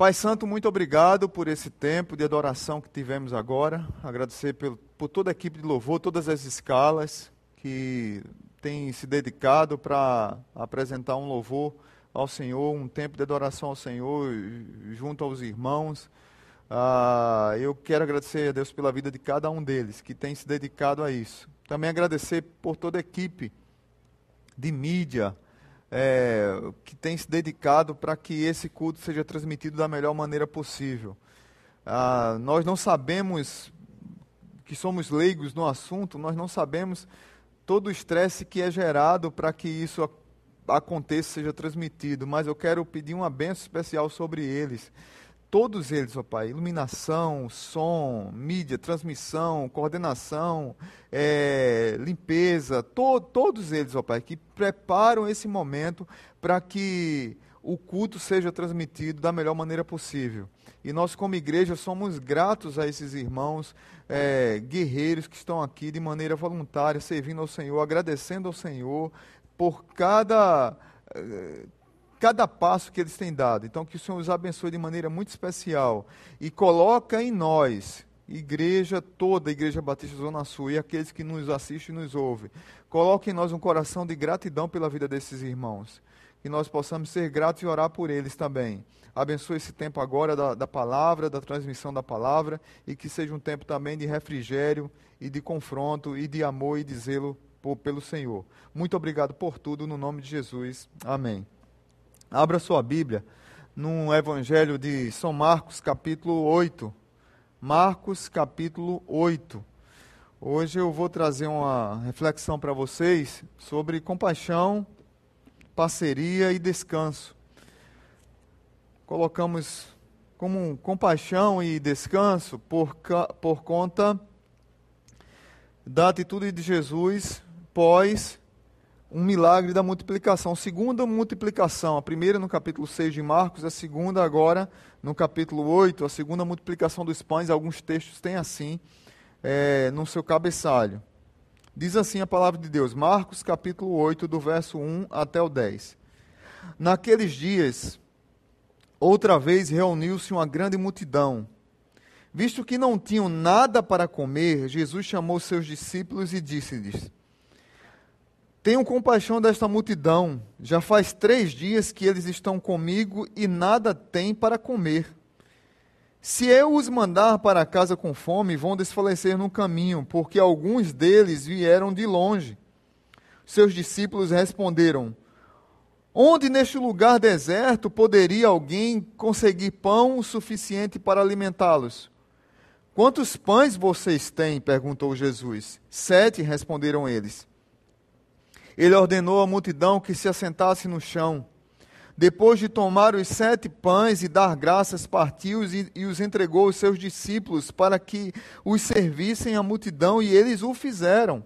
Pai Santo, muito obrigado por esse tempo de adoração que tivemos agora. Agradecer pelo, por toda a equipe de louvor, todas as escalas que têm se dedicado para apresentar um louvor ao Senhor, um tempo de adoração ao Senhor junto aos irmãos. Ah, eu quero agradecer a Deus pela vida de cada um deles que tem se dedicado a isso. Também agradecer por toda a equipe de mídia, é, que tem se dedicado para que esse culto seja transmitido da melhor maneira possível. Ah, nós não sabemos, que somos leigos no assunto, nós não sabemos todo o estresse que é gerado para que isso aconteça, seja transmitido, mas eu quero pedir uma benção especial sobre eles todos eles, ó Pai, iluminação, som, mídia, transmissão, coordenação, é, limpeza, to, todos eles, ó Pai, que preparam esse momento para que o culto seja transmitido da melhor maneira possível. E nós, como igreja, somos gratos a esses irmãos é, guerreiros que estão aqui de maneira voluntária, servindo ao Senhor, agradecendo ao Senhor por cada. Cada passo que eles têm dado. Então, que o Senhor os abençoe de maneira muito especial e coloca em nós, igreja toda, Igreja Batista Zona Sul e aqueles que nos assistem e nos ouvem, coloque em nós um coração de gratidão pela vida desses irmãos. Que nós possamos ser gratos e orar por eles também. Abençoe esse tempo agora da, da palavra, da transmissão da palavra, e que seja um tempo também de refrigério e de confronto e de amor e de zelo por, pelo Senhor. Muito obrigado por tudo, no nome de Jesus. Amém. Abra sua Bíblia no Evangelho de São Marcos, capítulo 8. Marcos, capítulo 8. Hoje eu vou trazer uma reflexão para vocês sobre compaixão, parceria e descanso. Colocamos como compaixão e descanso por, por conta da atitude de Jesus pós um milagre da multiplicação. Segunda multiplicação, a primeira no capítulo 6 de Marcos, a segunda agora no capítulo 8, a segunda multiplicação dos pães, alguns textos têm assim é, no seu cabeçalho. Diz assim a palavra de Deus, Marcos capítulo 8, do verso 1 até o 10. Naqueles dias, outra vez reuniu-se uma grande multidão. Visto que não tinham nada para comer, Jesus chamou seus discípulos e disse-lhes: tenho compaixão desta multidão. Já faz três dias que eles estão comigo e nada têm para comer. Se eu os mandar para casa com fome, vão desfalecer no caminho, porque alguns deles vieram de longe. Seus discípulos responderam: Onde neste lugar deserto poderia alguém conseguir pão suficiente para alimentá-los? Quantos pães vocês têm? perguntou Jesus. Sete, responderam eles. Ele ordenou à multidão que se assentasse no chão. Depois de tomar os sete pães e dar graças, partiu-os e, e, os entregou aos seus discípulos para que os servissem à multidão, e eles o fizeram.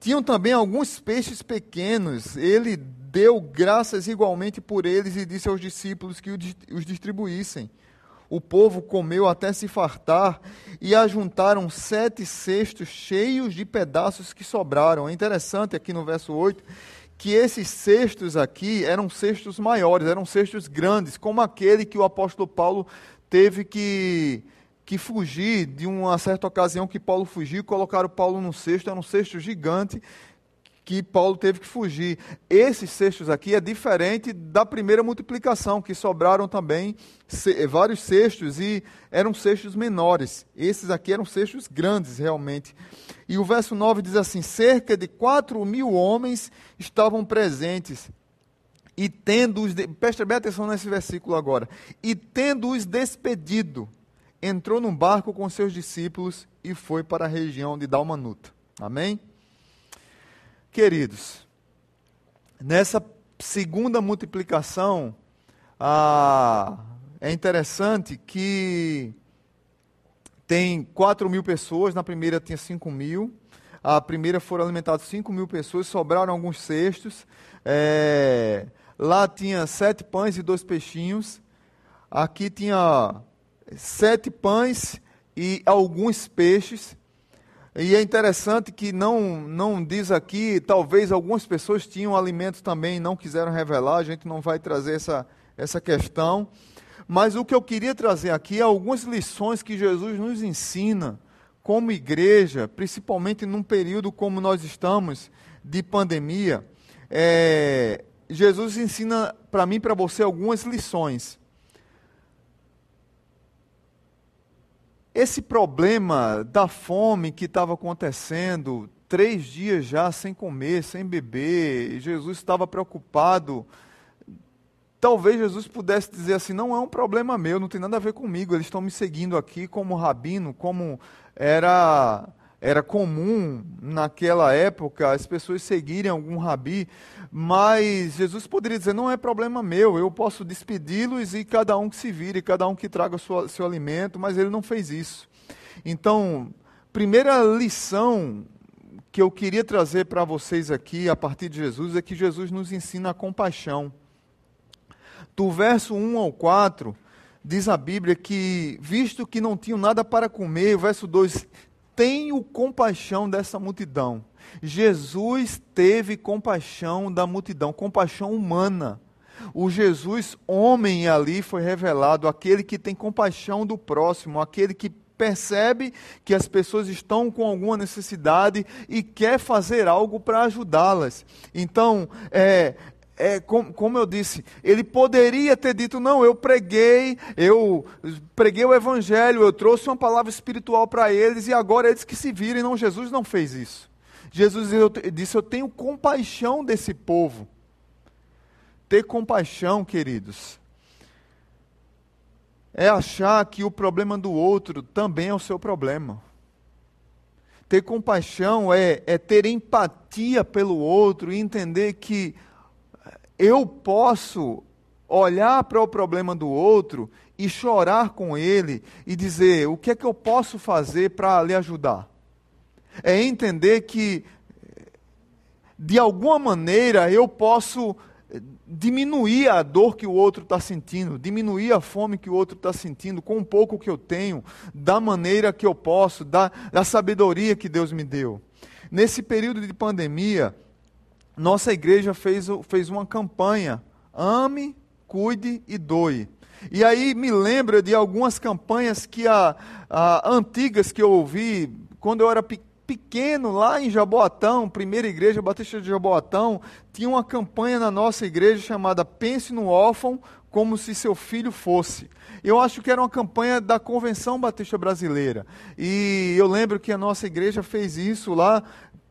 Tinham também alguns peixes pequenos. Ele deu graças igualmente por eles e disse aos discípulos que os distribuíssem. O povo comeu até se fartar e ajuntaram sete cestos cheios de pedaços que sobraram. É interessante aqui no verso 8 que esses cestos aqui eram cestos maiores, eram cestos grandes, como aquele que o apóstolo Paulo teve que, que fugir de uma certa ocasião que Paulo fugiu, colocaram Paulo num cesto, era um cesto gigante, que Paulo teve que fugir. Esses cestos aqui é diferente da primeira multiplicação, que sobraram também vários cestos e eram cestos menores. Esses aqui eram cestos grandes, realmente. E o verso 9 diz assim: cerca de 4 mil homens estavam presentes. E tendo-os, de... preste bem atenção nesse versículo agora. E tendo-os despedido, entrou num barco com seus discípulos e foi para a região de Dalmanuta. Amém? Queridos, nessa segunda multiplicação, ah, é interessante que tem 4 mil pessoas, na primeira tinha 5 mil. A primeira foram alimentadas 5 mil pessoas, sobraram alguns cestos. É, lá tinha sete pães e dois peixinhos. Aqui tinha sete pães e alguns peixes. E é interessante que não, não diz aqui, talvez algumas pessoas tinham alimentos também e não quiseram revelar, a gente não vai trazer essa, essa questão. Mas o que eu queria trazer aqui é algumas lições que Jesus nos ensina como igreja, principalmente num período como nós estamos de pandemia. É, Jesus ensina para mim e para você algumas lições. Esse problema da fome que estava acontecendo, três dias já sem comer, sem beber, Jesus estava preocupado. Talvez Jesus pudesse dizer assim: não é um problema meu, não tem nada a ver comigo, eles estão me seguindo aqui como rabino, como era era comum naquela época as pessoas seguirem algum rabi, mas Jesus poderia dizer: não é problema meu, eu posso despedi-los e cada um que se vire, cada um que traga seu, seu alimento, mas ele não fez isso. Então, primeira lição que eu queria trazer para vocês aqui, a partir de Jesus, é que Jesus nos ensina a compaixão. Do verso 1 ao 4, diz a Bíblia que, visto que não tinham nada para comer, o verso 2, tenho compaixão dessa multidão. Jesus teve compaixão da multidão, compaixão humana. O Jesus homem ali foi revelado, aquele que tem compaixão do próximo, aquele que percebe que as pessoas estão com alguma necessidade e quer fazer algo para ajudá-las. Então, é, é, como, como, eu disse, ele poderia ter dito: não, eu preguei, eu preguei o evangelho, eu trouxe uma palavra espiritual para eles e agora eles que se virem. Não, Jesus não fez isso. Jesus disse: eu tenho compaixão desse povo. Ter compaixão, queridos, é achar que o problema do outro também é o seu problema. Ter compaixão é, é ter empatia pelo outro e entender que eu posso olhar para o problema do outro e chorar com ele e dizer: o que é que eu posso fazer para lhe ajudar? É entender que, de alguma maneira, eu posso diminuir a dor que o outro está sentindo, diminuir a fome que o outro está sentindo, com o pouco que eu tenho, da maneira que eu posso, da, da sabedoria que Deus me deu. Nesse período de pandemia, nossa igreja fez, fez uma campanha: ame, cuide e doe. E aí me lembra de algumas campanhas que a, a, antigas que eu ouvi quando eu era pequeno, lá em Jaboatão, primeira igreja Batista de Jaboatão, tinha uma campanha na nossa igreja chamada Pense no órfão como se seu filho fosse. Eu acho que era uma campanha da Convenção Batista Brasileira. E eu lembro que a nossa igreja fez isso lá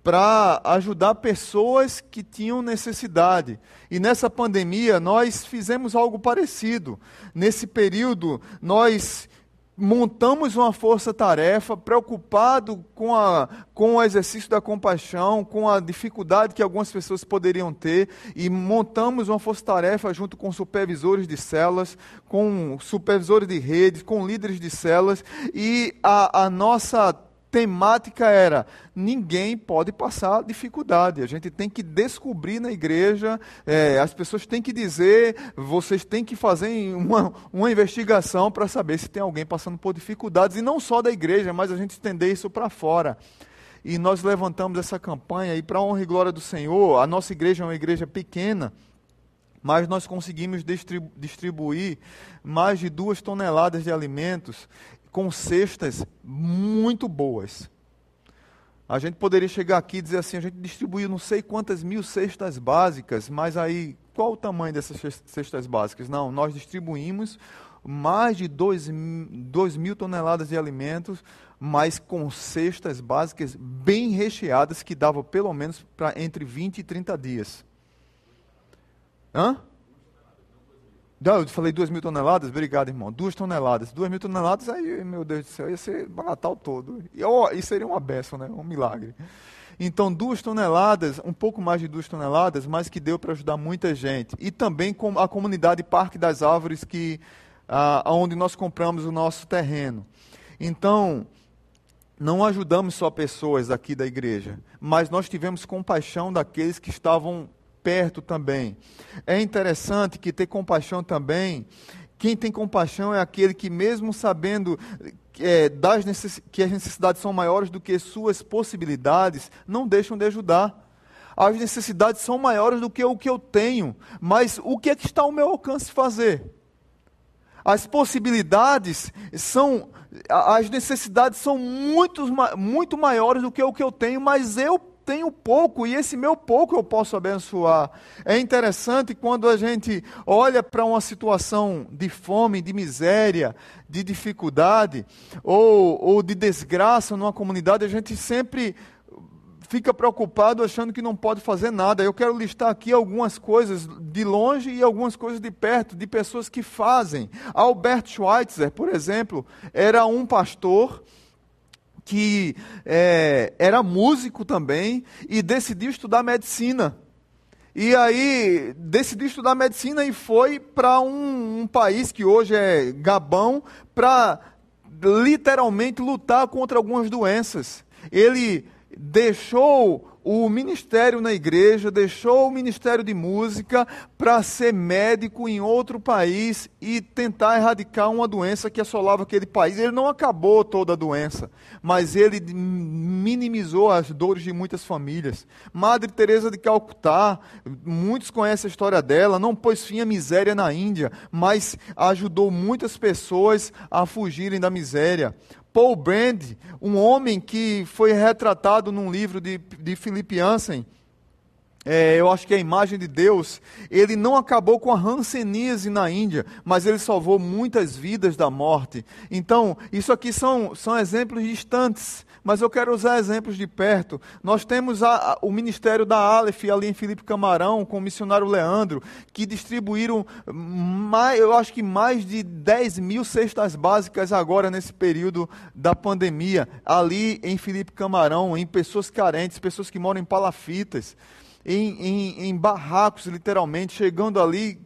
para ajudar pessoas que tinham necessidade. E nessa pandemia, nós fizemos algo parecido. Nesse período, nós montamos uma força-tarefa preocupado com, a, com o exercício da compaixão, com a dificuldade que algumas pessoas poderiam ter, e montamos uma força-tarefa junto com supervisores de celas, com supervisores de redes, com líderes de celas, e a, a nossa temática era: ninguém pode passar dificuldade. A gente tem que descobrir na igreja, é, as pessoas têm que dizer, vocês têm que fazer uma, uma investigação para saber se tem alguém passando por dificuldades, e não só da igreja, mas a gente estender isso para fora. E nós levantamos essa campanha, e para honra e glória do Senhor, a nossa igreja é uma igreja pequena, mas nós conseguimos distribu distribuir mais de duas toneladas de alimentos com cestas muito boas. A gente poderia chegar aqui e dizer assim: a gente distribuiu não sei quantas mil cestas básicas, mas aí qual o tamanho dessas cestas básicas? Não, nós distribuímos mais de 2 mil toneladas de alimentos, mas com cestas básicas bem recheadas, que davam pelo menos para entre 20 e 30 dias. Hã? Eu falei duas mil toneladas? Obrigado, irmão. Duas toneladas. Duas mil toneladas, aí, meu Deus do céu, ia ser Natal todo. E, oh, isso seria uma benção, né? Um milagre. Então, duas toneladas, um pouco mais de duas toneladas, mas que deu para ajudar muita gente. E também com a comunidade Parque das Árvores, que, ah, onde nós compramos o nosso terreno. Então, não ajudamos só pessoas aqui da igreja, mas nós tivemos compaixão daqueles que estavam perto também. É interessante que ter compaixão também, quem tem compaixão é aquele que, mesmo sabendo é, das necess... que as necessidades são maiores do que suas possibilidades, não deixam de ajudar. As necessidades são maiores do que o que eu tenho, mas o que é que está ao meu alcance fazer? As possibilidades são, as necessidades são muito, muito maiores do que o que eu tenho, mas eu tenho pouco e esse meu pouco eu posso abençoar. É interessante quando a gente olha para uma situação de fome, de miséria, de dificuldade ou, ou de desgraça numa comunidade, a gente sempre fica preocupado achando que não pode fazer nada. Eu quero listar aqui algumas coisas de longe e algumas coisas de perto, de pessoas que fazem. Albert Schweitzer, por exemplo, era um pastor que é, era músico também e decidiu estudar medicina. E aí decidiu estudar medicina e foi para um, um país que hoje é Gabão para literalmente lutar contra algumas doenças. Ele deixou o ministério na igreja, deixou o ministério de música para ser médico em outro país e tentar erradicar uma doença que assolava aquele país. Ele não acabou toda a doença, mas ele minimizou as dores de muitas famílias. Madre Teresa de Calcutá, muitos conhecem a história dela, não pôs fim à miséria na Índia, mas ajudou muitas pessoas a fugirem da miséria. Paul Brand, um homem que foi retratado num livro de, de Philip Jansen, é, eu acho que a imagem de Deus, ele não acabou com a hanseníase na Índia, mas ele salvou muitas vidas da morte. Então, isso aqui são, são exemplos distantes, mas eu quero usar exemplos de perto. Nós temos a, a, o ministério da Aleph ali em Felipe Camarão, com o missionário Leandro, que distribuíram, mais, eu acho que mais de 10 mil cestas básicas agora nesse período da pandemia, ali em Felipe Camarão, em pessoas carentes, pessoas que moram em palafitas. Em, em, em, barracos, literalmente, chegando ali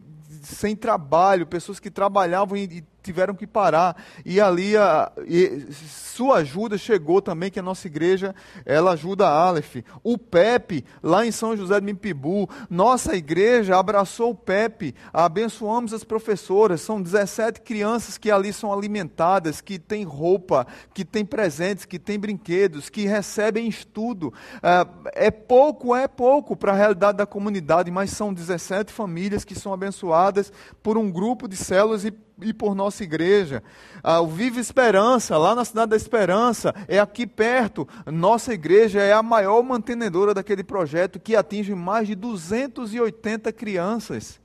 sem trabalho, pessoas que trabalhavam e, tiveram que parar. E ali a, e sua ajuda chegou também, que a nossa igreja, ela ajuda a Aleph. O PEP, lá em São José de Mipibu, nossa igreja abraçou o PEP, abençoamos as professoras, são 17 crianças que ali são alimentadas, que têm roupa, que têm presentes, que têm brinquedos, que recebem estudo. É, é pouco, é pouco para a realidade da comunidade, mas são 17 famílias que são abençoadas por um grupo de células e e por nossa igreja. Ah, o Vive Esperança, lá na Cidade da Esperança, é aqui perto. Nossa igreja é a maior mantenedora daquele projeto que atinge mais de 280 crianças.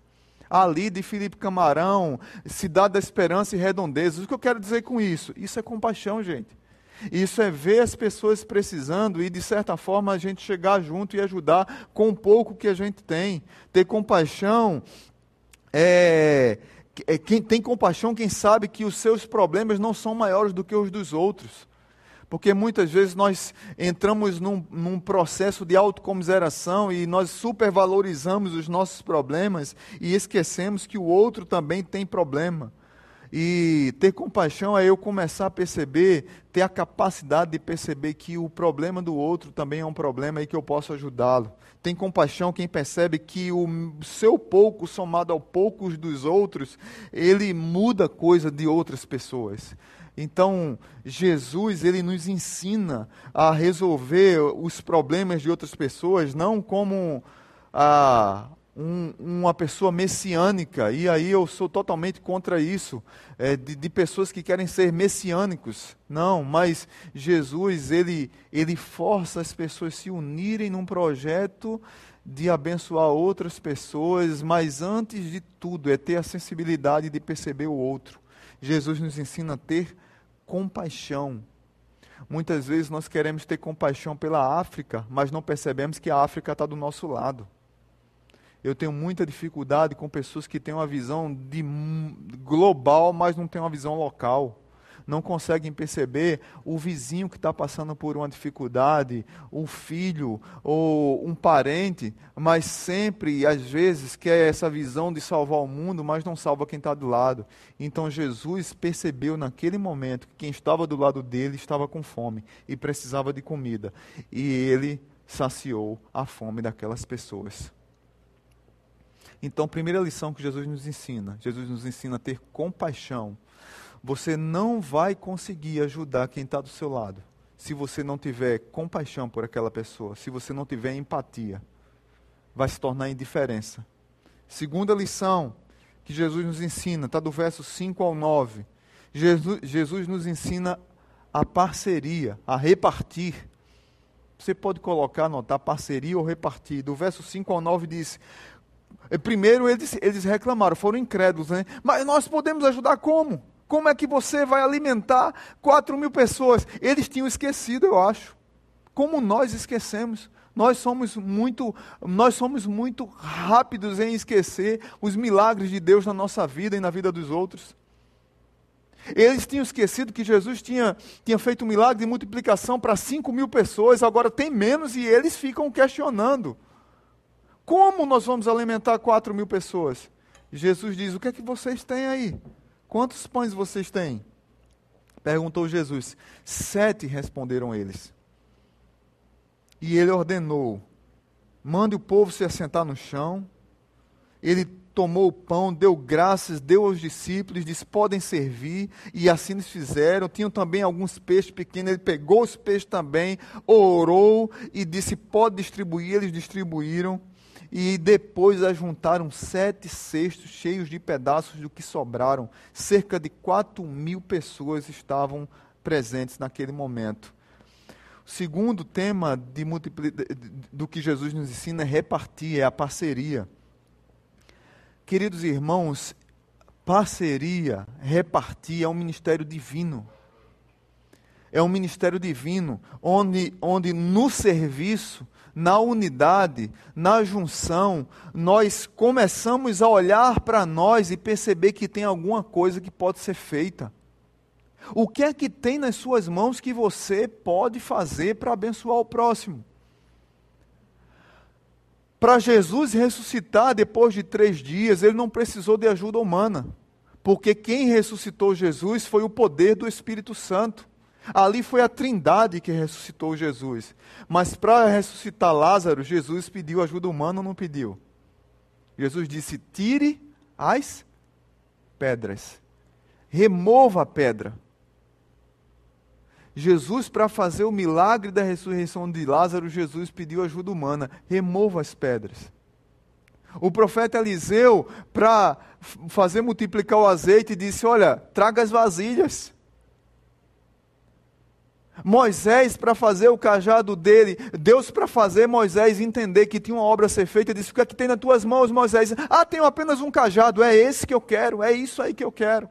Ali de Felipe Camarão, Cidade da Esperança e Redondezas. O que eu quero dizer com isso? Isso é compaixão, gente. Isso é ver as pessoas precisando e, de certa forma, a gente chegar junto e ajudar com o pouco que a gente tem. Ter compaixão é, é, quem tem compaixão, quem sabe que os seus problemas não são maiores do que os dos outros. Porque muitas vezes nós entramos num, num, processo de autocomiseração e nós supervalorizamos os nossos problemas e esquecemos que o outro também tem problema. E ter compaixão é eu começar a perceber, ter a capacidade de perceber que o problema do outro também é um problema e que eu posso ajudá-lo. Tem compaixão quem percebe que o seu pouco somado ao poucos dos outros, ele muda coisa de outras pessoas. Então, Jesus, ele nos ensina a resolver os problemas de outras pessoas, não como a um, uma pessoa messiânica, e aí eu sou totalmente contra isso, é, de, de, pessoas que querem ser messiânicos. Não, mas Jesus, ele, ele força as pessoas a se unirem num projeto de abençoar outras pessoas, mas antes de tudo é ter a sensibilidade de perceber o outro. Jesus nos ensina a ter compaixão. Muitas vezes nós queremos ter compaixão pela África, mas não percebemos que a África está do nosso lado. Eu tenho muita dificuldade com pessoas que têm uma visão de global, mas não têm uma visão local. Não conseguem perceber o vizinho que está passando por uma dificuldade, o filho ou um parente, mas sempre, às vezes, quer essa visão de salvar o mundo, mas não salva quem está do lado. Então Jesus percebeu naquele momento que quem estava do lado dele estava com fome e precisava de comida. E ele saciou a fome daquelas pessoas. Então, primeira lição que Jesus nos ensina: Jesus nos ensina a ter compaixão. Você não vai conseguir ajudar quem está do seu lado se você não tiver compaixão por aquela pessoa, se você não tiver empatia. Vai se tornar indiferença. Segunda lição: que Jesus nos ensina, está do verso 5 ao 9. Jesus, Jesus nos ensina a parceria, a repartir. Você pode colocar, anotar parceria ou repartir. Do verso 5 ao 9 diz: Primeiro eles, eles reclamaram, foram incrédulos, né? Mas nós podemos ajudar como? Como é que você vai alimentar 4 mil pessoas? Eles tinham esquecido, eu acho. Como nós esquecemos. Nós somos muito, nós somos muito rápidos em esquecer os milagres de Deus na nossa vida e na vida dos outros. Eles tinham esquecido que Jesus tinha, tinha feito um milagre de multiplicação para 5 mil pessoas, agora tem menos e eles ficam questionando. Como nós vamos alimentar 4 mil pessoas? Jesus diz: O que é que vocês têm aí? Quantos pães vocês têm? Perguntou Jesus. Sete responderam eles. E ele ordenou: mande o povo se assentar no chão. Ele tomou o pão, deu graças, deu aos discípulos, disse: podem servir, e assim eles fizeram. Tinham também alguns peixes pequenos, ele pegou os peixes também, orou e disse: pode distribuir. Eles distribuíram, e depois ajuntaram sete cestos cheios de pedaços do que sobraram. Cerca de quatro mil pessoas estavam presentes naquele momento. O segundo tema de do que Jesus nos ensina é repartir, é a parceria. Queridos irmãos, parceria, repartir é um ministério divino. É um ministério divino, onde, onde no serviço, na unidade, na junção, nós começamos a olhar para nós e perceber que tem alguma coisa que pode ser feita. O que é que tem nas suas mãos que você pode fazer para abençoar o próximo? Para Jesus ressuscitar depois de três dias, ele não precisou de ajuda humana, porque quem ressuscitou Jesus foi o poder do Espírito Santo. Ali foi a Trindade que ressuscitou Jesus. Mas para ressuscitar Lázaro, Jesus pediu ajuda humana ou não pediu? Jesus disse: tire as pedras, remova a pedra. Jesus, para fazer o milagre da ressurreição de Lázaro, Jesus pediu ajuda humana: remova as pedras. O profeta Eliseu, para fazer multiplicar o azeite, disse: Olha, traga as vasilhas. Moisés, para fazer o cajado dele, Deus, para fazer Moisés entender que tinha uma obra a ser feita, disse: O que é que tem nas tuas mãos, Moisés? Ah, tenho apenas um cajado, é esse que eu quero, é isso aí que eu quero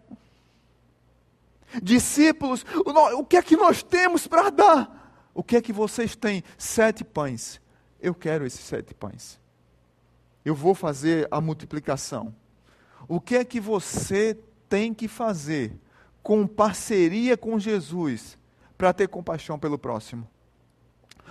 discípulos, o que é que nós temos para dar? O que é que vocês têm? Sete pães. Eu quero esses sete pães. Eu vou fazer a multiplicação. O que é que você tem que fazer com parceria com Jesus para ter compaixão pelo próximo?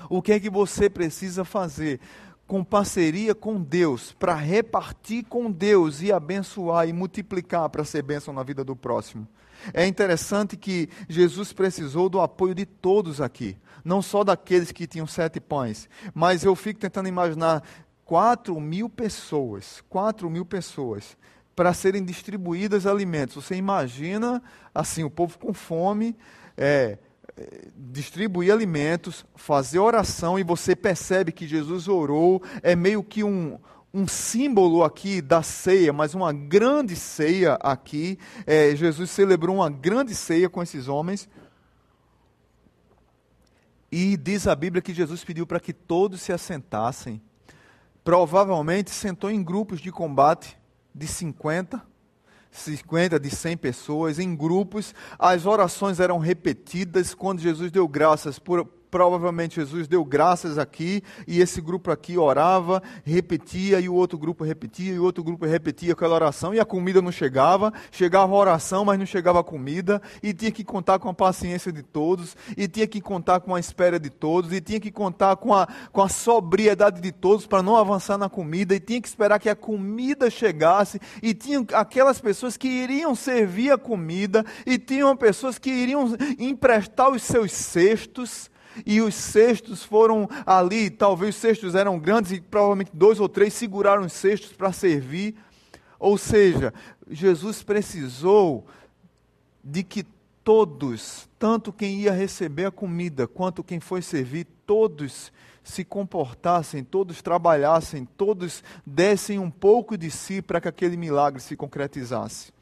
O que é que você precisa fazer com parceria com Deus para repartir com Deus e abençoar e multiplicar para ser bênção na vida do próximo? É interessante que Jesus precisou do apoio de todos aqui, não só daqueles que tinham sete pães, mas eu fico tentando imaginar quatro mil pessoas, quatro mil pessoas, para serem distribuídas alimentos. Você imagina, assim, o povo com fome, é, distribuir alimentos, fazer oração, e você percebe que Jesus orou, é meio que um, um símbolo aqui da ceia, mas uma grande ceia aqui. É, Jesus celebrou uma grande ceia com esses homens. E diz a Bíblia que Jesus pediu para que todos se assentassem. Provavelmente sentou em grupos de combate de 50, 50, de 100 pessoas, em grupos. As orações eram repetidas quando Jesus deu graças por, provavelmente Jesus deu graças aqui, e esse grupo aqui orava, repetia, e o outro grupo repetia, e o outro grupo repetia aquela oração, e a comida não chegava, chegava a oração, mas não chegava a comida, e tinha que contar com a paciência de todos, e tinha que contar com a espera de todos, e tinha que contar com a, com a sobriedade de todos para não avançar na comida, e tinha que esperar que a comida chegasse, e tinha aquelas pessoas que iriam servir a comida, e tinham pessoas que iriam emprestar os seus cestos, e os cestos foram ali, talvez os cestos eram grandes e provavelmente dois ou três seguraram os cestos para servir. Ou seja, Jesus precisou de que todos, tanto quem ia receber a comida quanto quem foi servir, todos se comportassem, todos trabalhassem, todos dessem um pouco de si para que aquele milagre se concretizasse.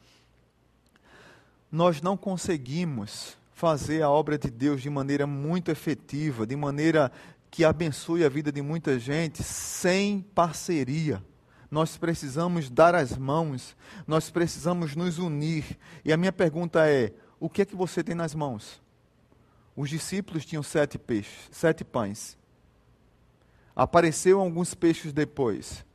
Nós não conseguimos fazer a obra de Deus de maneira muito efetiva, de maneira que abençoe a vida de muita gente, sem parceria. Nós precisamos dar as mãos, nós precisamos nos unir. E a minha pergunta é: o que é que você tem nas mãos? Os discípulos tinham sete peixes, sete pães. Apareceram alguns peixes depois.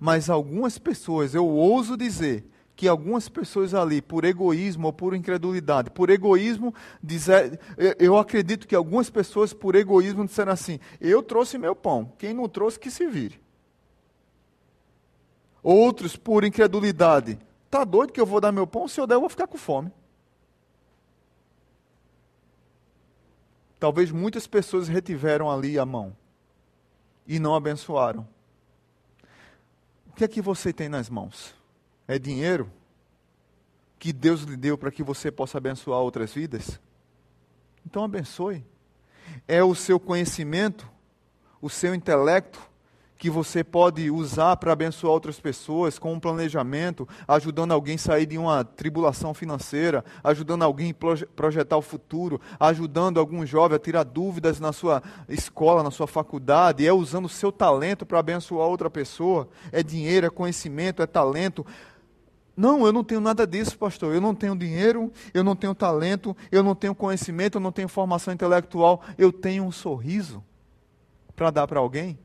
Mas algumas pessoas, eu ouso dizer, que algumas pessoas ali, por egoísmo ou por incredulidade, por egoísmo, dizer, eu acredito que algumas pessoas, por egoísmo, disseram assim: Eu trouxe meu pão, quem não trouxe, que se vire. Outros, por incredulidade, tá doido que eu vou dar meu pão? Se eu der, eu vou ficar com fome. Talvez muitas pessoas retiveram ali a mão e não abençoaram. O que é que você tem nas mãos? É dinheiro que Deus lhe deu para que você possa abençoar outras vidas? Então abençoe. É o seu conhecimento, o seu intelecto, que você pode usar para abençoar outras pessoas com um planejamento, ajudando alguém a sair de uma tribulação financeira, ajudando alguém a projetar o futuro, ajudando algum jovem a tirar dúvidas na sua escola, na sua faculdade, é usando o seu talento para abençoar outra pessoa. É dinheiro, é conhecimento, é talento. Não, eu não tenho nada disso, pastor. Eu não tenho dinheiro, eu não tenho talento, eu não tenho conhecimento, eu não tenho formação intelectual. Eu tenho um sorriso para dar para alguém.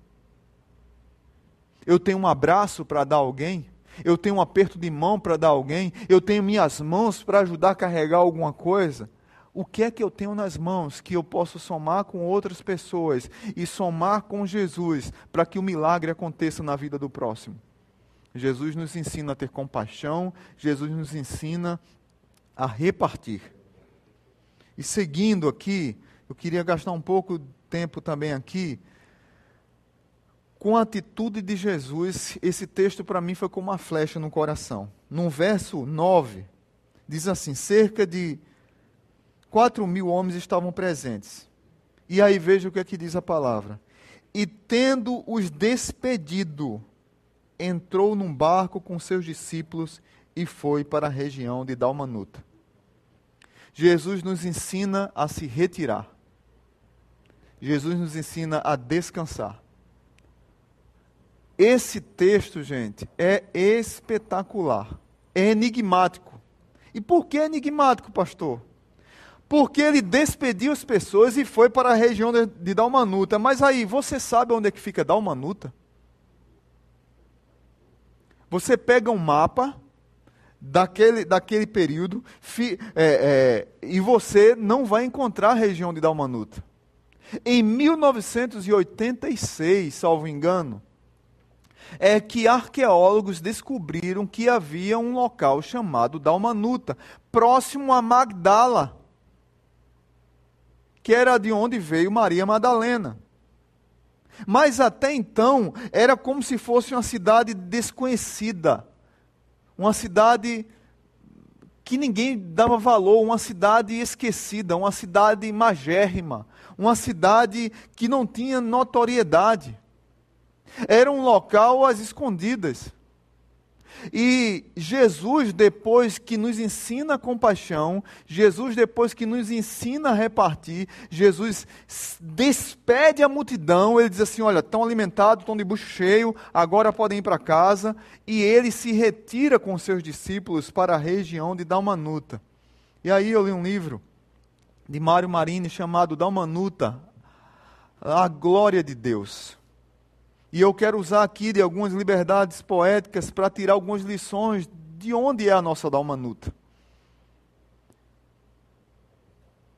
Eu tenho um abraço para dar a alguém? Eu tenho um aperto de mão para dar a alguém? Eu tenho minhas mãos para ajudar a carregar alguma coisa? O que é que eu tenho nas mãos que eu posso somar com outras pessoas e somar com Jesus para que o milagre aconteça na vida do próximo? Jesus nos ensina a ter compaixão, Jesus nos ensina a repartir. E seguindo aqui, eu queria gastar um pouco de tempo também aqui com a atitude de Jesus, esse texto para mim foi como uma flecha no coração. No verso 9, diz assim: cerca de 4 mil homens estavam presentes. E aí veja o que é que diz a palavra. E tendo os despedido, entrou num barco com seus discípulos e foi para a região de Dalmanuta. Jesus nos ensina a se retirar. Jesus nos ensina a descansar. Esse texto, gente, é espetacular, é enigmático. E por que enigmático, pastor? Porque ele despediu as pessoas e foi para a região de, de Dalmanuta. Mas aí, você sabe onde é que fica Dalmanuta? Você pega um mapa daquele, daquele período fi, é, é, e você não vai encontrar a região de Dalmanuta. Em 1986, salvo engano, é que arqueólogos descobriram que havia um local chamado Dalmanuta, próximo a Magdala, que era de onde veio Maria Madalena. Mas até então era como se fosse uma cidade desconhecida, uma cidade que ninguém dava valor, uma cidade esquecida, uma cidade magérrima, uma cidade que não tinha notoriedade. Era um local às escondidas. E Jesus, depois que nos ensina a compaixão, Jesus, depois que nos ensina a repartir, Jesus despede a multidão, ele diz assim: Olha, estão alimentados, estão de bucho cheio, agora podem ir para casa. E ele se retira com seus discípulos para a região de Dalmanuta. E aí eu li um livro de Mário Marini chamado Dalmanuta, A Glória de Deus. E eu quero usar aqui de algumas liberdades poéticas para tirar algumas lições de onde é a nossa Dalmanuta.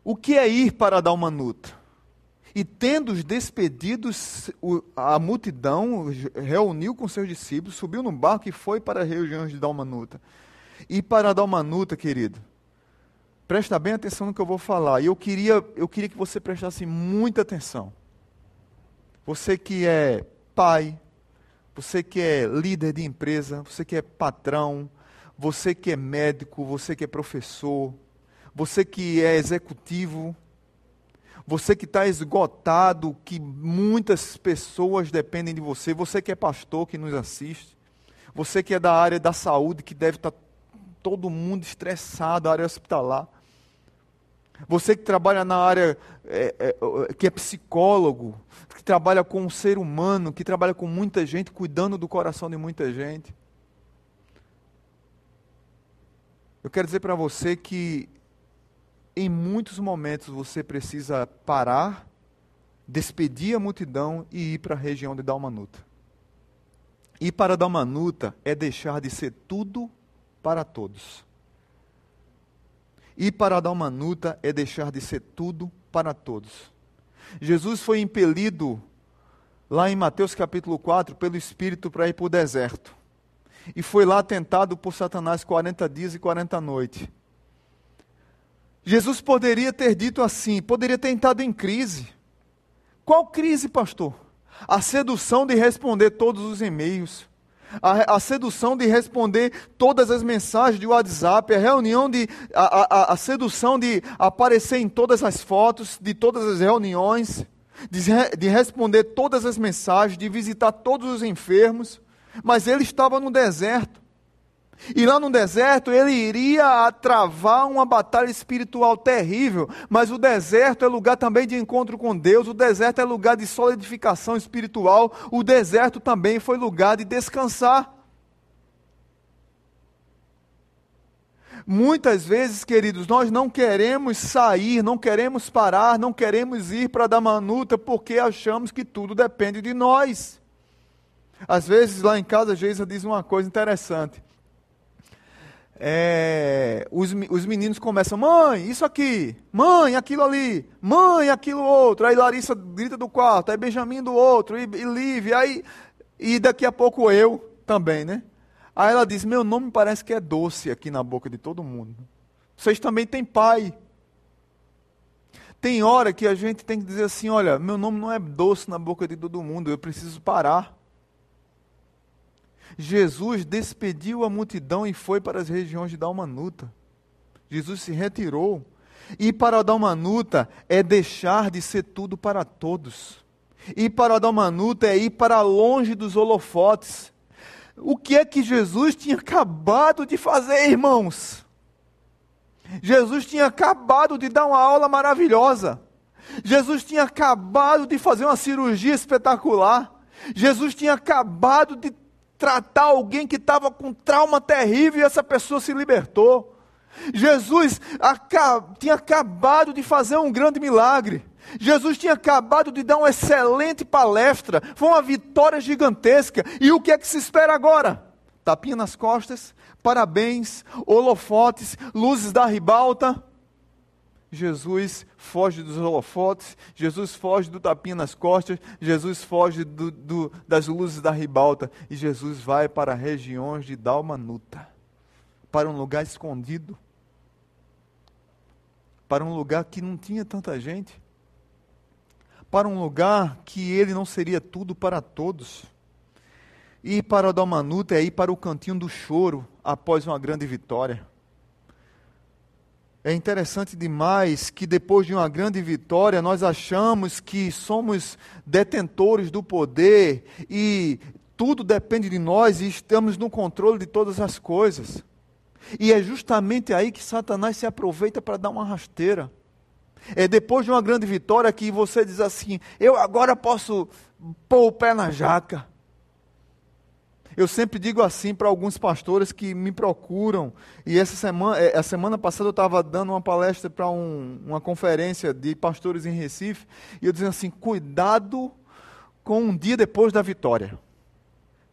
O que é ir para Dalmanuta? E tendo os despedidos, a multidão reuniu com seus discípulos, subiu no barco e foi para a região de Dalmanuta. E para Dalmanuta, querido, presta bem atenção no que eu vou falar. E eu queria, eu queria que você prestasse muita atenção. Você que é pai, você que é líder de empresa, você que é patrão, você que é médico, você que é professor, você que é executivo, Você que está esgotado, que muitas pessoas dependem de você. Você que é pastor que nos assiste. Você que é da área da saúde, que deve estar tá todo mundo estressado, área hospitalar. Você que trabalha na área, é, é, que é psicólogo, que trabalha com o um ser humano, que trabalha com muita gente, cuidando do coração de muita gente. Eu quero dizer para você que em muitos momentos você precisa parar, despedir a multidão e ir para a região de Dalmanuta. Ir para Dalmanuta é deixar de ser tudo para todos. Ir para Dalmanuta é deixar de ser tudo para todos. Jesus foi impelido, lá em Mateus capítulo 4, pelo Espírito para ir para o deserto. E foi lá tentado por Satanás 40 dias e 40 noites. Jesus poderia ter dito assim, poderia ter entrado em crise. Qual crise, pastor? A sedução de responder todos os e-mails, a, a, sedução de responder todas as mensagens de WhatsApp, a reunião de. A, a, a, sedução de aparecer em todas as fotos, de todas as reuniões, de, de responder todas as mensagens, de visitar todos os enfermos. Mas ele estava no deserto. E lá no deserto ele iria travar uma batalha espiritual terrível, mas o deserto é lugar também de encontro com Deus, o deserto é lugar de solidificação espiritual, o deserto também foi lugar de descansar. Muitas vezes, queridos, nós não queremos sair, não queremos parar, não queremos ir para dar manuta porque achamos que tudo depende de nós. Às vezes lá em casa, a Geisa diz uma coisa interessante é, os, os meninos começam, mãe, isso aqui, mãe, aquilo ali, mãe, aquilo outro. Aí Larissa grita do quarto, aí Benjamin do outro, e, e Liv, aí, e daqui a pouco eu também, né? Aí ela diz: Meu nome parece que é doce aqui na boca de todo mundo. Vocês também têm pai. Tem hora que a gente tem que dizer assim: Olha, meu nome não é doce na boca de todo mundo, eu preciso parar. Jesus despediu a multidão e foi para as regiões de Dalmanuta. Jesus se retirou. E para Dalmanuta é deixar de ser tudo para todos. E para Dalmanuta é ir para longe dos holofotes. O que é que Jesus tinha acabado de fazer, irmãos? Jesus tinha acabado de dar uma aula maravilhosa. Jesus tinha acabado de fazer uma cirurgia espetacular. Jesus tinha acabado de tratar alguém que estava com trauma terrível e essa pessoa se libertou. Jesus tinha acabado de fazer um grande milagre. Jesus tinha acabado de dar uma excelente palestra. Foi uma vitória gigantesca. E o que é que se espera agora? Tapinha nas costas, parabéns, holofotes, luzes da ribalta. Jesus foge dos holofotes, Jesus foge do tapinha nas costas, Jesus foge do, do, das luzes da ribalta e Jesus vai para regiões de Dalmanuta, para um lugar escondido, para um lugar que não tinha tanta gente, para um lugar que ele não seria tudo para todos. E para Dalmanuta é ir para o cantinho do choro após uma grande vitória. É interessante demais que depois de uma grande vitória, nós achamos que somos detentores do poder e tudo depende de nós e estamos no controle de todas as coisas. E é justamente aí que Satanás se aproveita para dar uma rasteira. É depois de uma grande vitória que você diz assim: eu agora posso pôr o pé na jaca. Eu sempre digo assim para alguns pastores que me procuram. E essa semana, eh, a semana passada eu estava dando uma palestra para um, uma conferência de pastores em Recife. E eu dizendo assim: cuidado com um dia depois da vitória.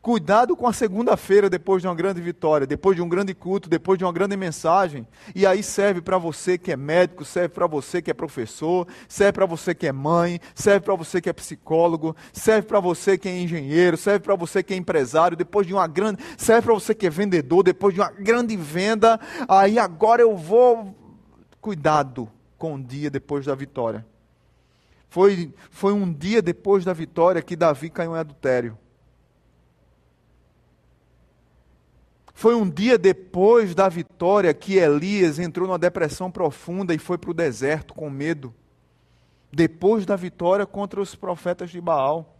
Cuidado com a segunda-feira depois de uma grande vitória, depois de um grande culto, depois de uma grande mensagem. E aí serve para você que é médico, serve para você que é professor, serve para você que é mãe, serve para você que é psicólogo, serve para você que é engenheiro, serve para você que é empresário, depois de uma grande, serve para você que é vendedor, depois de uma grande venda. Aí agora eu vou cuidado com o dia depois da vitória. Foi, foi um dia depois da vitória que Davi caiu em adultério. Foi um dia depois da vitória que Elias entrou numa depressão profunda e foi para o deserto com medo. depois da vitória contra os profetas de Baal.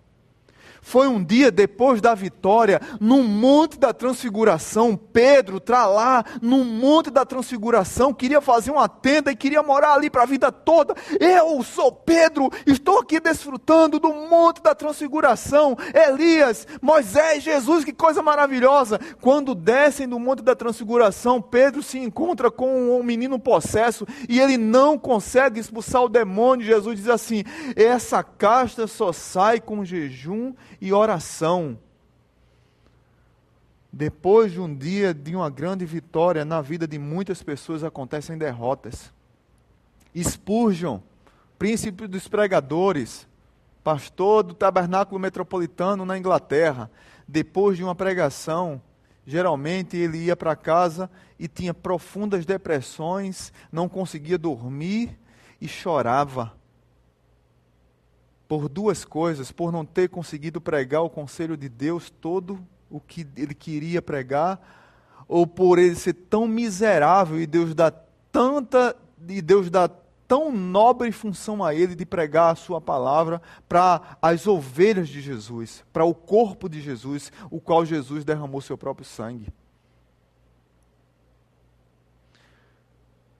Foi um dia depois da vitória, no Monte da Transfiguração. Pedro está lá no Monte da Transfiguração, queria fazer uma tenda e queria morar ali para a vida toda. Eu sou Pedro, estou aqui desfrutando do Monte da Transfiguração. Elias, Moisés, Jesus, que coisa maravilhosa. Quando descem do Monte da Transfiguração, Pedro se encontra com um menino possesso e ele não consegue expulsar o demônio. Jesus diz assim: essa casta só sai com jejum e oração. Depois de um dia de uma grande vitória na vida de muitas pessoas acontecem derrotas. Spurgeon, príncipe dos pregadores, pastor do tabernáculo metropolitano na Inglaterra, depois de uma pregação, geralmente ele ia para casa e tinha profundas depressões, não conseguia dormir e chorava por duas coisas, por não ter conseguido pregar o conselho de Deus todo o que ele queria pregar, ou por ele ser tão miserável e Deus dá tanta e Deus dá tão nobre função a ele de pregar a sua palavra para as ovelhas de Jesus, para o corpo de Jesus, o qual Jesus derramou seu próprio sangue.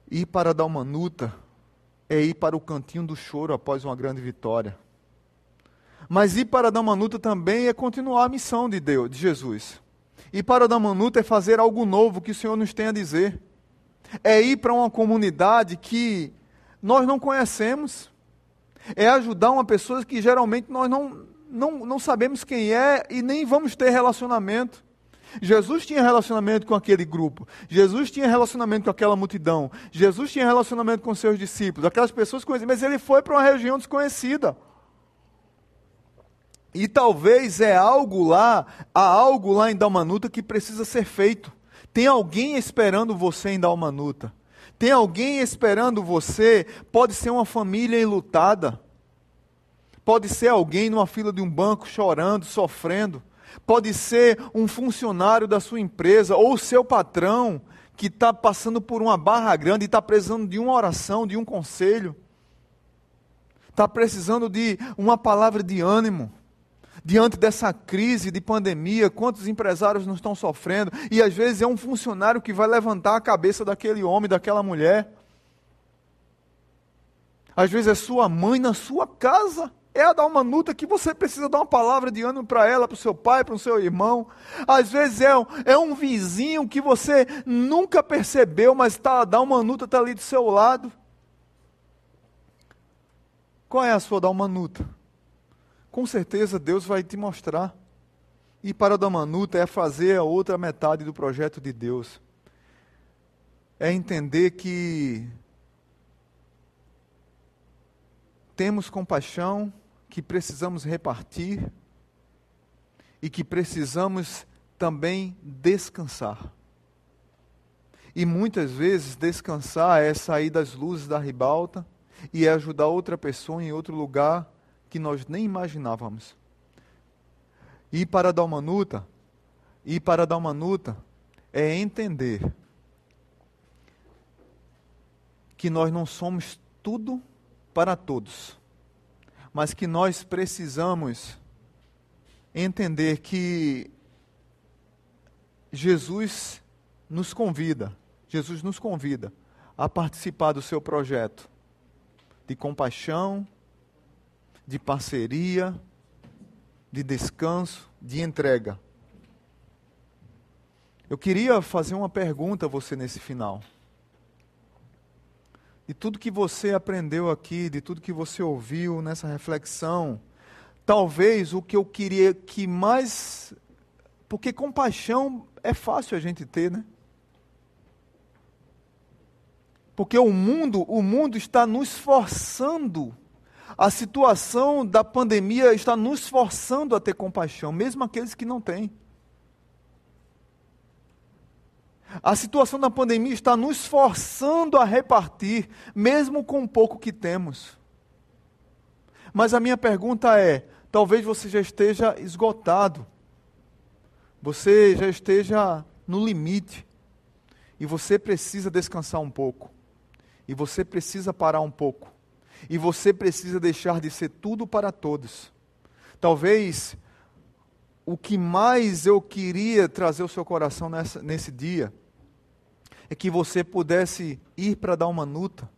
Ir para Dalmanuta é ir para o cantinho do choro após uma grande vitória. Mas ir para Damanuta também é continuar a missão de Deus, de Jesus. Ir para Damanuta é fazer algo novo que o Senhor nos tem a dizer. É ir para uma comunidade que nós não conhecemos. É ajudar uma pessoa que geralmente nós não, não, não sabemos quem é e nem vamos ter relacionamento. Jesus tinha relacionamento com aquele grupo. Jesus tinha relacionamento com aquela multidão. Jesus tinha relacionamento com seus discípulos, aquelas pessoas conhecidas, mas ele foi para uma região desconhecida. E talvez é algo lá, há algo lá em Dalmanuta que precisa ser feito. Tem alguém esperando você em Dalmanuta. Tem alguém esperando você, pode ser uma família enlutada. Pode ser alguém numa fila de um banco chorando, sofrendo. Pode ser um funcionário da sua empresa ou seu patrão que está passando por uma barra grande e está precisando de uma oração, de um conselho. Está precisando de uma palavra de ânimo diante dessa crise de pandemia, quantos empresários não estão sofrendo, e às vezes é um funcionário que vai levantar a cabeça daquele homem, daquela mulher. Às vezes é sua mãe na sua casa. É a dar uma nuta que você precisa dar uma palavra de ânimo para ela, para o seu pai, para o seu irmão. Às vezes é, é um vizinho que você nunca percebeu, mas tá, dá uma nuta, está ali do seu lado. Qual é a sua dar uma nuta? Com certeza Deus vai te mostrar. E para Damanuta é fazer a outra metade do projeto de Deus. É entender que temos compaixão, que precisamos repartir e que precisamos também descansar. E muitas vezes descansar é sair das luzes da ribalta e é ajudar outra pessoa em outro lugar que nós nem imaginávamos. Ir para dar uma nuta, ir para dar uma nuta é entender que nós não somos tudo para todos, mas que nós precisamos entender que Jesus nos convida, Jesus nos convida a participar do seu projeto de compaixão, de parceria, de descanso, de entrega. Eu queria fazer uma pergunta a você nesse final. De tudo que você aprendeu aqui, de tudo que você ouviu nessa reflexão, talvez o que eu queria que mais. Porque compaixão é fácil a gente ter, né? Porque o mundo, o mundo está nos forçando a situação da pandemia está nos forçando a ter compaixão, mesmo aqueles que não têm. A situação da pandemia está nos forçando a repartir, mesmo com o pouco que temos. Mas a minha pergunta é: talvez você já esteja esgotado, você já esteja no limite, e você precisa descansar um pouco, e você precisa parar um pouco E você precisa deixar de ser tudo para todos. Talvez o que mais eu queria trazer ao seu coração nessa, nesse dia é que você pudesse ir para dar uma nuta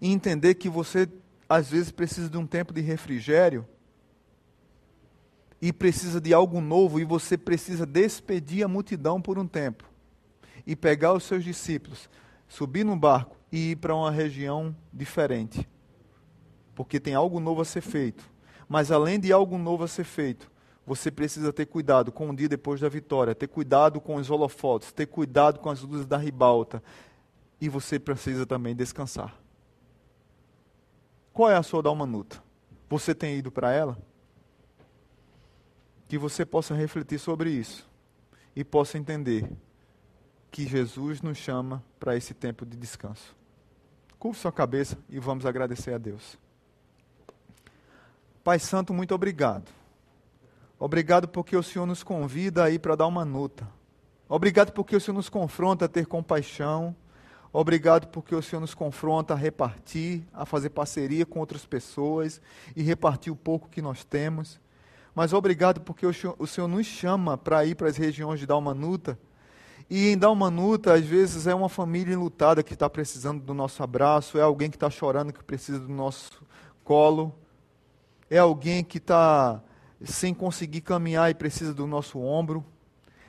e entender que você às vezes precisa de um tempo de refrigério e precisa de algo novo e você precisa despedir a multidão por um tempo e pegar os seus discípulos, subir no barco e ir para uma região diferente. Porque tem algo novo a ser feito. Mas além de algo novo a ser feito, você precisa ter cuidado com o dia depois da vitória, ter cuidado com os holofotes, ter cuidado com as luzes da ribalta. E você precisa também descansar. Qual é a sua dalmanuta? Você tem ido para ela? Que você possa refletir sobre isso e possa entender que Jesus nos chama para esse tempo de descanso. Curve sua cabeça e vamos agradecer a Deus. Pai Santo, muito obrigado. Obrigado porque o Senhor nos convida a ir para dar uma nota. Obrigado porque o Senhor nos confronta a ter compaixão. Obrigado porque o Senhor nos confronta a repartir, a fazer parceria com outras pessoas e repartir o pouco que nós temos. Mas obrigado porque o Senhor, o Senhor nos chama para ir para as regiões de Dalmanuta. E em Dalmanuta, às vezes, é uma família enlutada que está precisando do nosso abraço, é alguém que está chorando que precisa do nosso colo, é alguém que está sem conseguir caminhar e precisa do nosso ombro.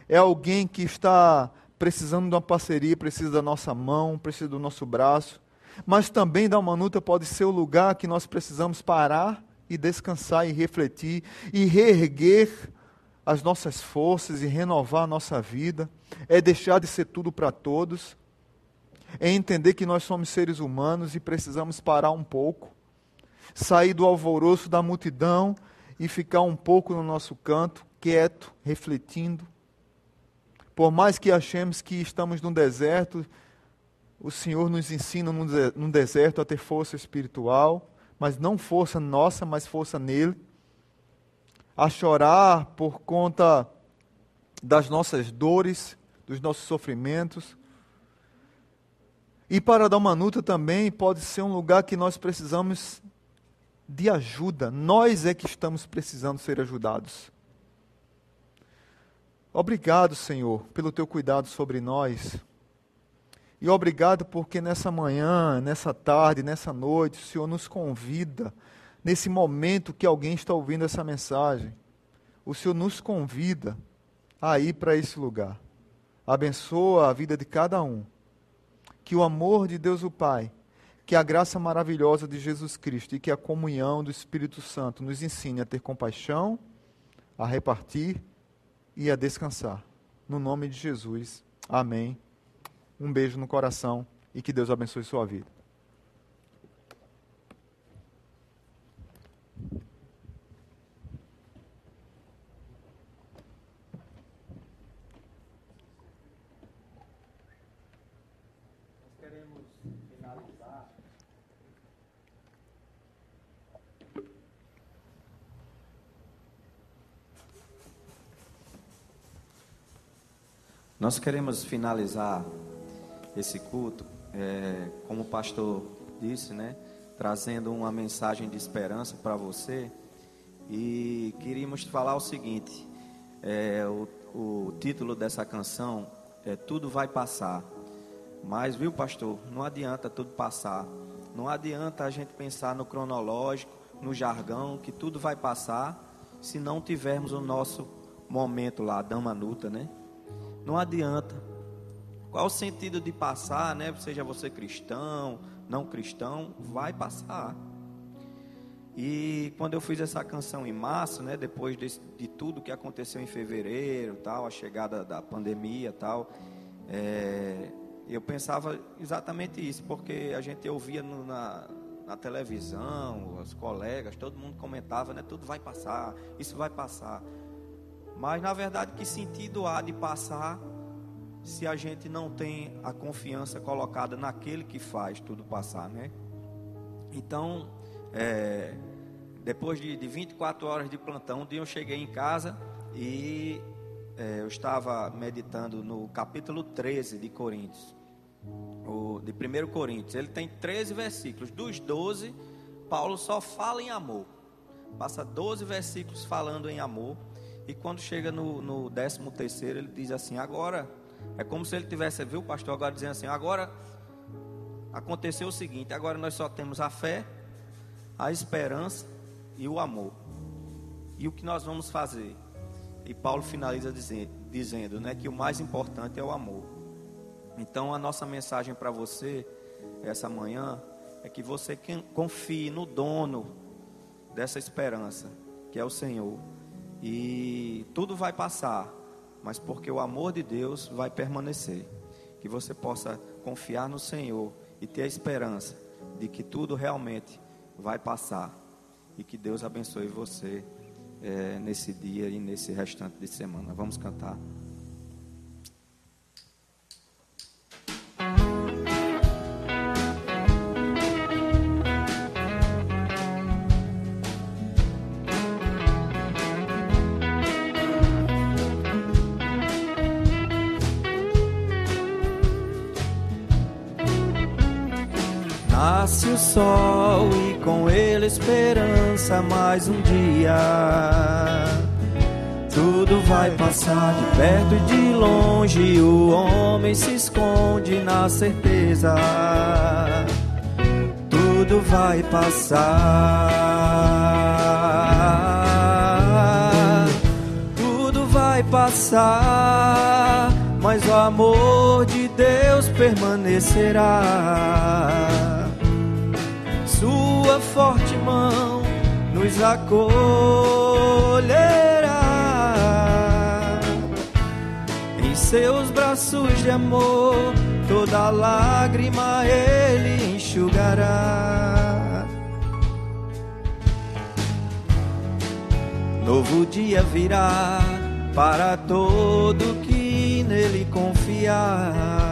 É alguém que está precisando de uma parceria, precisa da nossa mão, precisa do nosso braço. Mas também da manuta pode ser o lugar que nós precisamos parar e descansar e refletir e reerguer as nossas forças e renovar a nossa vida. É deixar de ser tudo para todos. É entender que nós somos seres humanos e precisamos parar um pouco, sair do alvoroço da multidão e ficar um pouco no nosso canto, quieto, refletindo. Por mais que achemos que estamos num deserto, o Senhor nos ensina num deserto a ter força espiritual, mas não força nossa, mas força nele. A chorar por conta das nossas dores, dos nossos sofrimentos. E para dar uma nuta também pode ser um lugar que nós precisamos de ajuda. Nós é que estamos precisando ser ajudados. Obrigado, Senhor, pelo teu cuidado sobre nós. E obrigado porque nessa manhã, nessa tarde, nessa noite, o Senhor nos convida, nesse momento que alguém está ouvindo essa mensagem, o Senhor nos convida a ir para esse lugar. Abençoa a vida de cada um. Que o amor de Deus o Pai que a graça maravilhosa de Jesus Cristo e que a comunhão do Espírito Santo nos ensine a ter compaixão, a repartir e a descansar. No nome de Jesus. Amém. Um beijo no coração e que Deus abençoe sua vida. Nós queremos finalizar esse culto, é, como o pastor disse, né? Trazendo uma mensagem de esperança para você. E queríamos falar o seguinte: é, o, o título dessa canção é Tudo Vai Passar. Mas, viu, pastor, não adianta tudo passar. Não adianta a gente pensar no cronológico, no jargão, que tudo vai passar, se não tivermos o nosso momento lá, dama nuta, né? Não adianta. Qual o sentido de passar, né? Seja você cristão, não cristão, vai passar. E quando eu fiz essa canção em março, né, depois de, de tudo que aconteceu em fevereiro, tal, a chegada da pandemia, tal, é, eu pensava exatamente isso, porque a gente ouvia no, na, na televisão, os colegas, todo mundo comentava, né, tudo vai passar, isso vai passar. Mas na verdade, que sentido há de passar se a gente não tem a confiança colocada naquele que faz tudo passar, né? Então, é, depois de, de 24 horas de plantão, um dia eu cheguei em casa e é, eu estava meditando no capítulo 13 de Coríntios, o, de 1 Coríntios. Ele tem 13 versículos, dos 12, Paulo só fala em amor. Passa 12 versículos falando em amor. E quando chega no, no 13 terceiro, ele diz assim, agora, é como se ele tivesse, viu pastor, agora dizendo assim, agora aconteceu o seguinte, agora nós só temos a fé, a esperança e o amor. E o que nós vamos fazer? E Paulo finaliza dizendo, dizendo né, que o mais importante é o amor. Então a nossa mensagem para você essa manhã é que você confie no dono dessa esperança, que é o Senhor. E tudo vai passar, mas porque o amor de Deus vai permanecer. Que você possa confiar no Senhor e ter a esperança de que tudo realmente vai passar. E que Deus abençoe você é, nesse dia e nesse restante de semana. Vamos cantar. O sol e com ele esperança mais um dia. Tudo vai passar de perto e de longe, o homem se esconde na certeza. Tudo vai passar. Tudo vai passar, mas o amor de Deus permanecerá mão nos acolherá. Em seus braços de amor, toda lágrima ele enxugará. Novo dia virá para todo que nele confiar.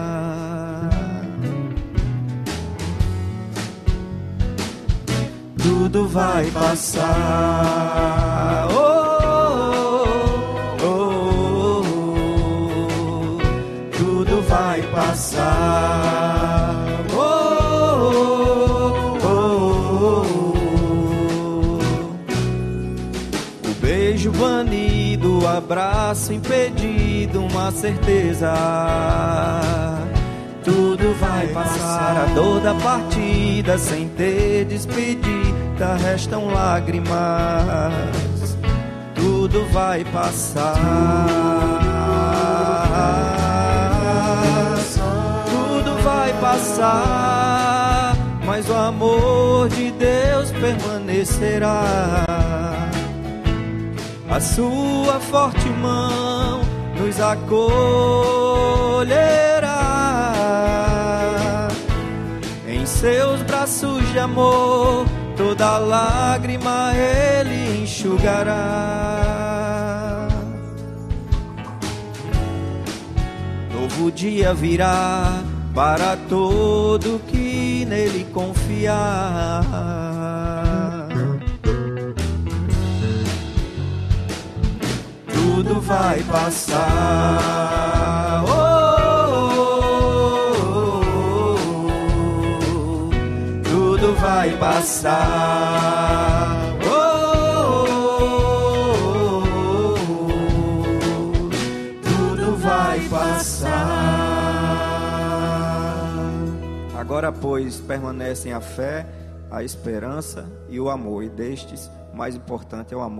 Tudo vai passar. Oh, oh, oh, tudo vai passar. O beijo banido, o abraço impedido, uma certeza. Tudo vai passar, a dor da partida sem ter despedido restam lágrimas, tudo vai passar. Tudo vai passar, mas o amor de Deus permanecerá. A sua forte mão nos acolherá em seus braços de amor toda lágrima ele enxugará. Novo dia virá para todo que nele confiar. Tudo vai passar. Oh, vai passar. Oh, tudo vai passar. Agora, pois, permanecem a fé, a esperança e o amor, e destes, mais importante é o amor